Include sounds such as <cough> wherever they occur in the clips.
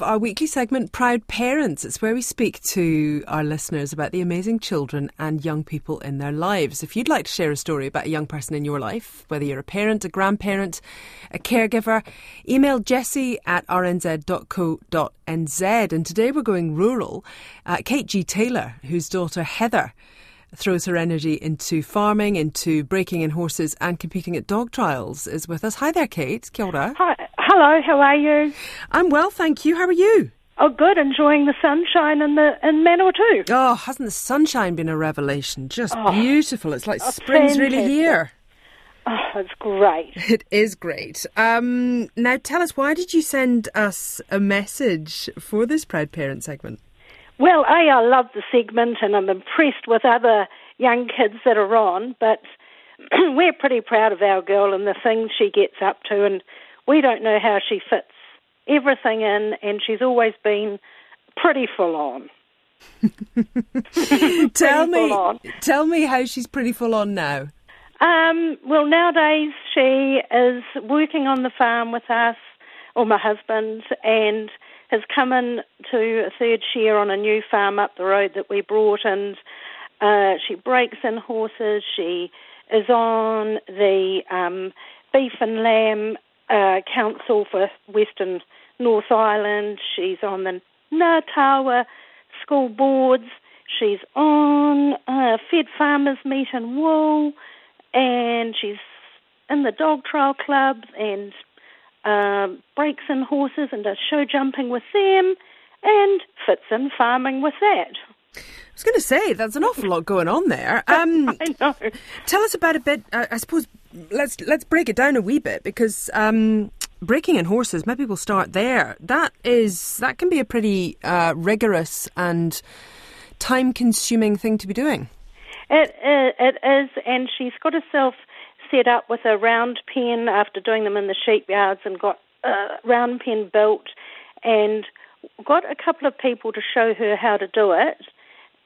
Our weekly segment, Proud Parents, it's where we speak to our listeners about the amazing children and young people in their lives. If you'd like to share a story about a young person in your life, whether you're a parent, a grandparent, a caregiver, email jessie at rnz.co.nz. And today we're going rural. Uh, Kate Gee-Taylor, whose daughter Heather throws her energy into farming, into breaking in horses, and competing at dog trials, is with us. Hi there, Kate. Kia ora. Hi. Hello, how are you? I'm well, thank you. How are you? Oh, good. Enjoying the sunshine in the in Manawatu. Oh, hasn't the sunshine been a revelation? Just oh, beautiful. It's like oh, spring's fantastic. really here. Oh, it's great. <laughs> It is great. Um, now, tell us, why did you send us a message for this Proud Parent segment? Well, A, I love the segment and I'm impressed with other young kids that are on, but <clears throat> we're pretty proud of our girl and the things she gets up to, and we don't know how she fits everything in, and she's always been pretty full on. <laughs> tell me, on. tell me how she's pretty full on now. Um, well, nowadays she is working on the farm with us, or my husband, and has come in to a third share on a new farm up the road that we brought, and uh, she breaks in horses. She is on the um, beef and lamb uh, council for Western North Island. She's on the Ngātawa school boards. She's on uh, Fed Farmers Meat and Wool, and she's in the dog trial clubs and um, breaks in horses and does show jumping with them and fits in farming with that. I was going to say that's an awful lot going on there. <laughs> Um, I know. Tell us about a bit. Uh, I suppose let's let's break it down a wee bit because um, breaking in horses. Maybe we'll start there. That is that can be a pretty uh, rigorous and time-consuming thing to be doing. It, it, it is, and she's got herself set up with a round pen after doing them in the sheep yards and got a round pen built and got a couple of people to show her how to do it.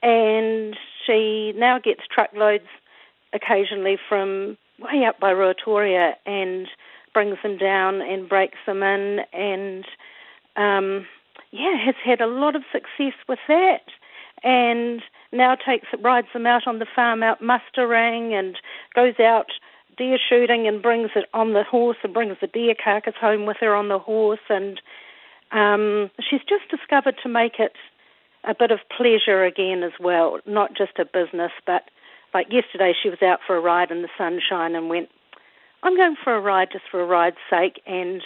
And she now gets truckloads occasionally from way up by Ruatoria and brings them down and breaks them in and um, yeah, has had a lot of success with that. And now takes rides them out on the farm out mustering and goes out deer shooting and brings it on the horse and brings the deer carcass home with her on the horse and um, she's just discovered to make it a bit of pleasure again as well, not just a business. But like yesterday, she was out for a ride in the sunshine and went, "I'm going for a ride just for a ride's sake," and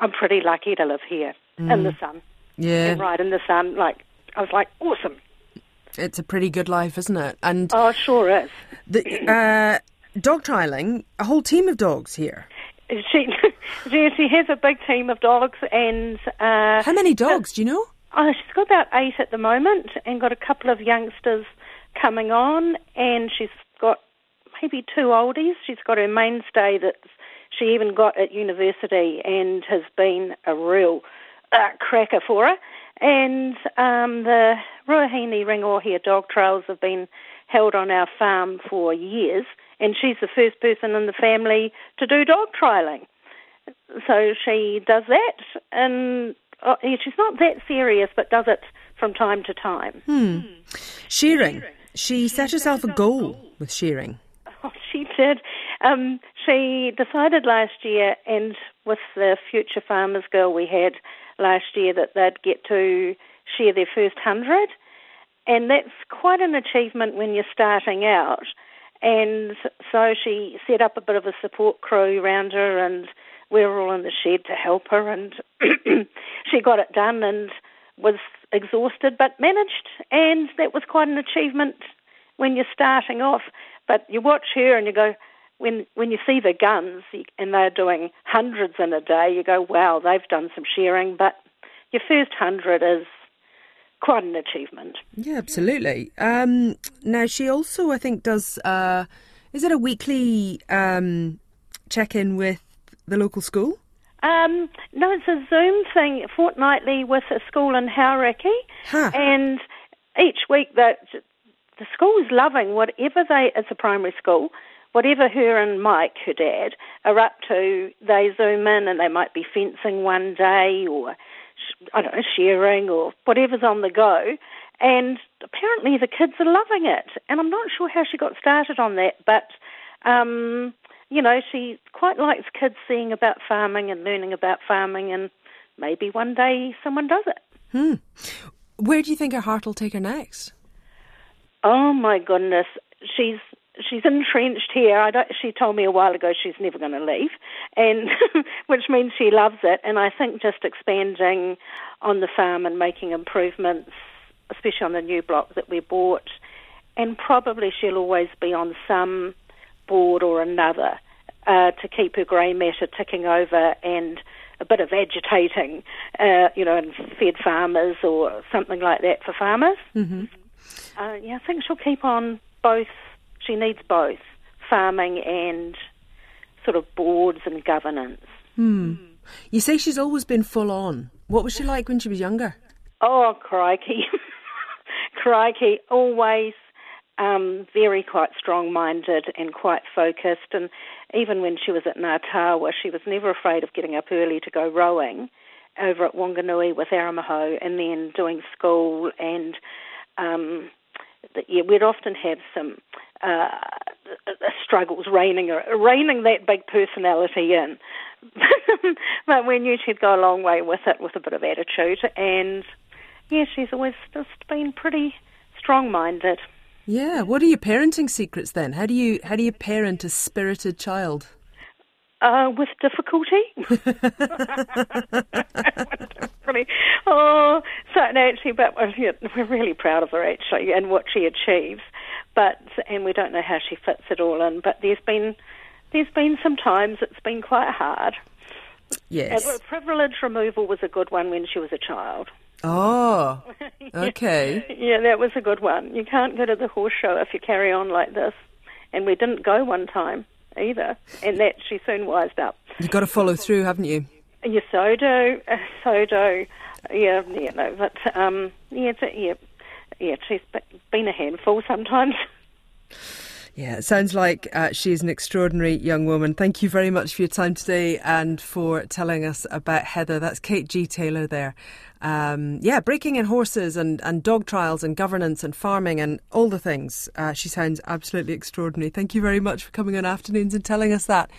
I'm pretty lucky to live here mm. in the mm. sun. Yeah, and ride in the sun. Like I was like, awesome. It's a pretty good life, isn't it? And oh, it sure is. The, uh, dog trialing, a whole team of dogs here. She, <laughs> she, she has a big team of dogs, and uh, how many dogs do you know? Oh, she's got about eight at the moment, and got a couple of youngsters coming on, and she's got maybe two oldies. She's got her mainstay that she even got at university, and has been a real uh, cracker for her. And um, the Ruahine Rangiwahia dog trails have been held on our farm for years and she's the first person in the family to do dog trialing. So she does that, and uh, she's not that serious, but does it from time to time. Hmm. Shearing. She set herself a goal with shearing. Oh, <laughs> she did. Um, she decided last year, and with the Future Farmers Girl we had last year, that they'd get to shear their first hundred. And that's quite an achievement when you're starting out. And so she set up a bit of a support crew around her, and we were all in the shed to help her. And <clears throat> she got it done and was exhausted, but managed. And that was quite an achievement when you're starting off. But you watch her and you go, when when you see the guns and they're doing hundreds in a day, you go, wow, they've done some shearing. But your first hundred is quite an achievement. Yeah, absolutely. Um, now, she also, I think, does, uh, is it a weekly um, check in with the local school? Um, no, it's a Zoom thing fortnightly with a school in Hauraki. Huh. And each week that the school is loving whatever they, it's a primary school, whatever her and Mike, her dad, are up to, they zoom in and they might be fencing one day or I don't know, shearing or whatever's on the go. And apparently the kids are loving it. And I'm not sure how she got started on that, but, um, you know, she quite likes kids seeing about farming and learning about farming, and maybe one day someone does it. Hmm. Where do you think her heart will take her next? Oh my goodness, she's she's entrenched here. I don't, she told me a while ago she's never going to leave, and <laughs> which means she loves it. And I think just expanding on the farm and making improvements, especially on the new block that we bought, and probably she'll always be on some board or another uh, to keep her grey matter ticking over and a bit of agitating, uh, you know, and fed farmers or something like that for farmers. Mm-hmm. Uh, yeah, I think she'll keep on both. She needs both farming and sort of boards and governance. Hmm. You say she's always been full on. What was she like when she was younger? Oh, crikey. <laughs> crikey. Always um, very quite strong minded and quite focused. And even when she was at Ngātawa, she was never afraid of getting up early to go rowing over at Wanganui with Aramoho and then doing school and um, yeah, we'd often have some uh, struggles reining reining that big personality in, <laughs> but we knew she'd go a long way with it with a bit of attitude. And yeah, she's always just been pretty strong-minded. Yeah. What are your parenting secrets then? How do you how do you parent a spirited child? Uh, with difficulty. <laughs> oh, so actually, but we're really proud of her actually and what she achieves. But and we don't know how she fits it all in. But there's been there's been some times it's been quite hard. Yes. And privilege removal was a good one when she was a child. Oh, <laughs> okay. yeah, that was a good one. You can't go to the horse show if you carry on like this. And we didn't go one time either, and that she soon wised up. You've got to follow through, haven't you? You so do, <laughs> so do. Yeah, yeah, no, but um, yeah, yeah, yeah. She's been a handful sometimes. <laughs> Yeah, it sounds like uh, she's an extraordinary young woman. Thank you very much for your time today and for telling us about Heather. That's Kate Gee-Taylor there. Um, yeah, breaking in horses and, and dog trials and governance and farming and all the things. Uh, she sounds absolutely extraordinary. Thank you very much for coming on Afternoons and telling us that.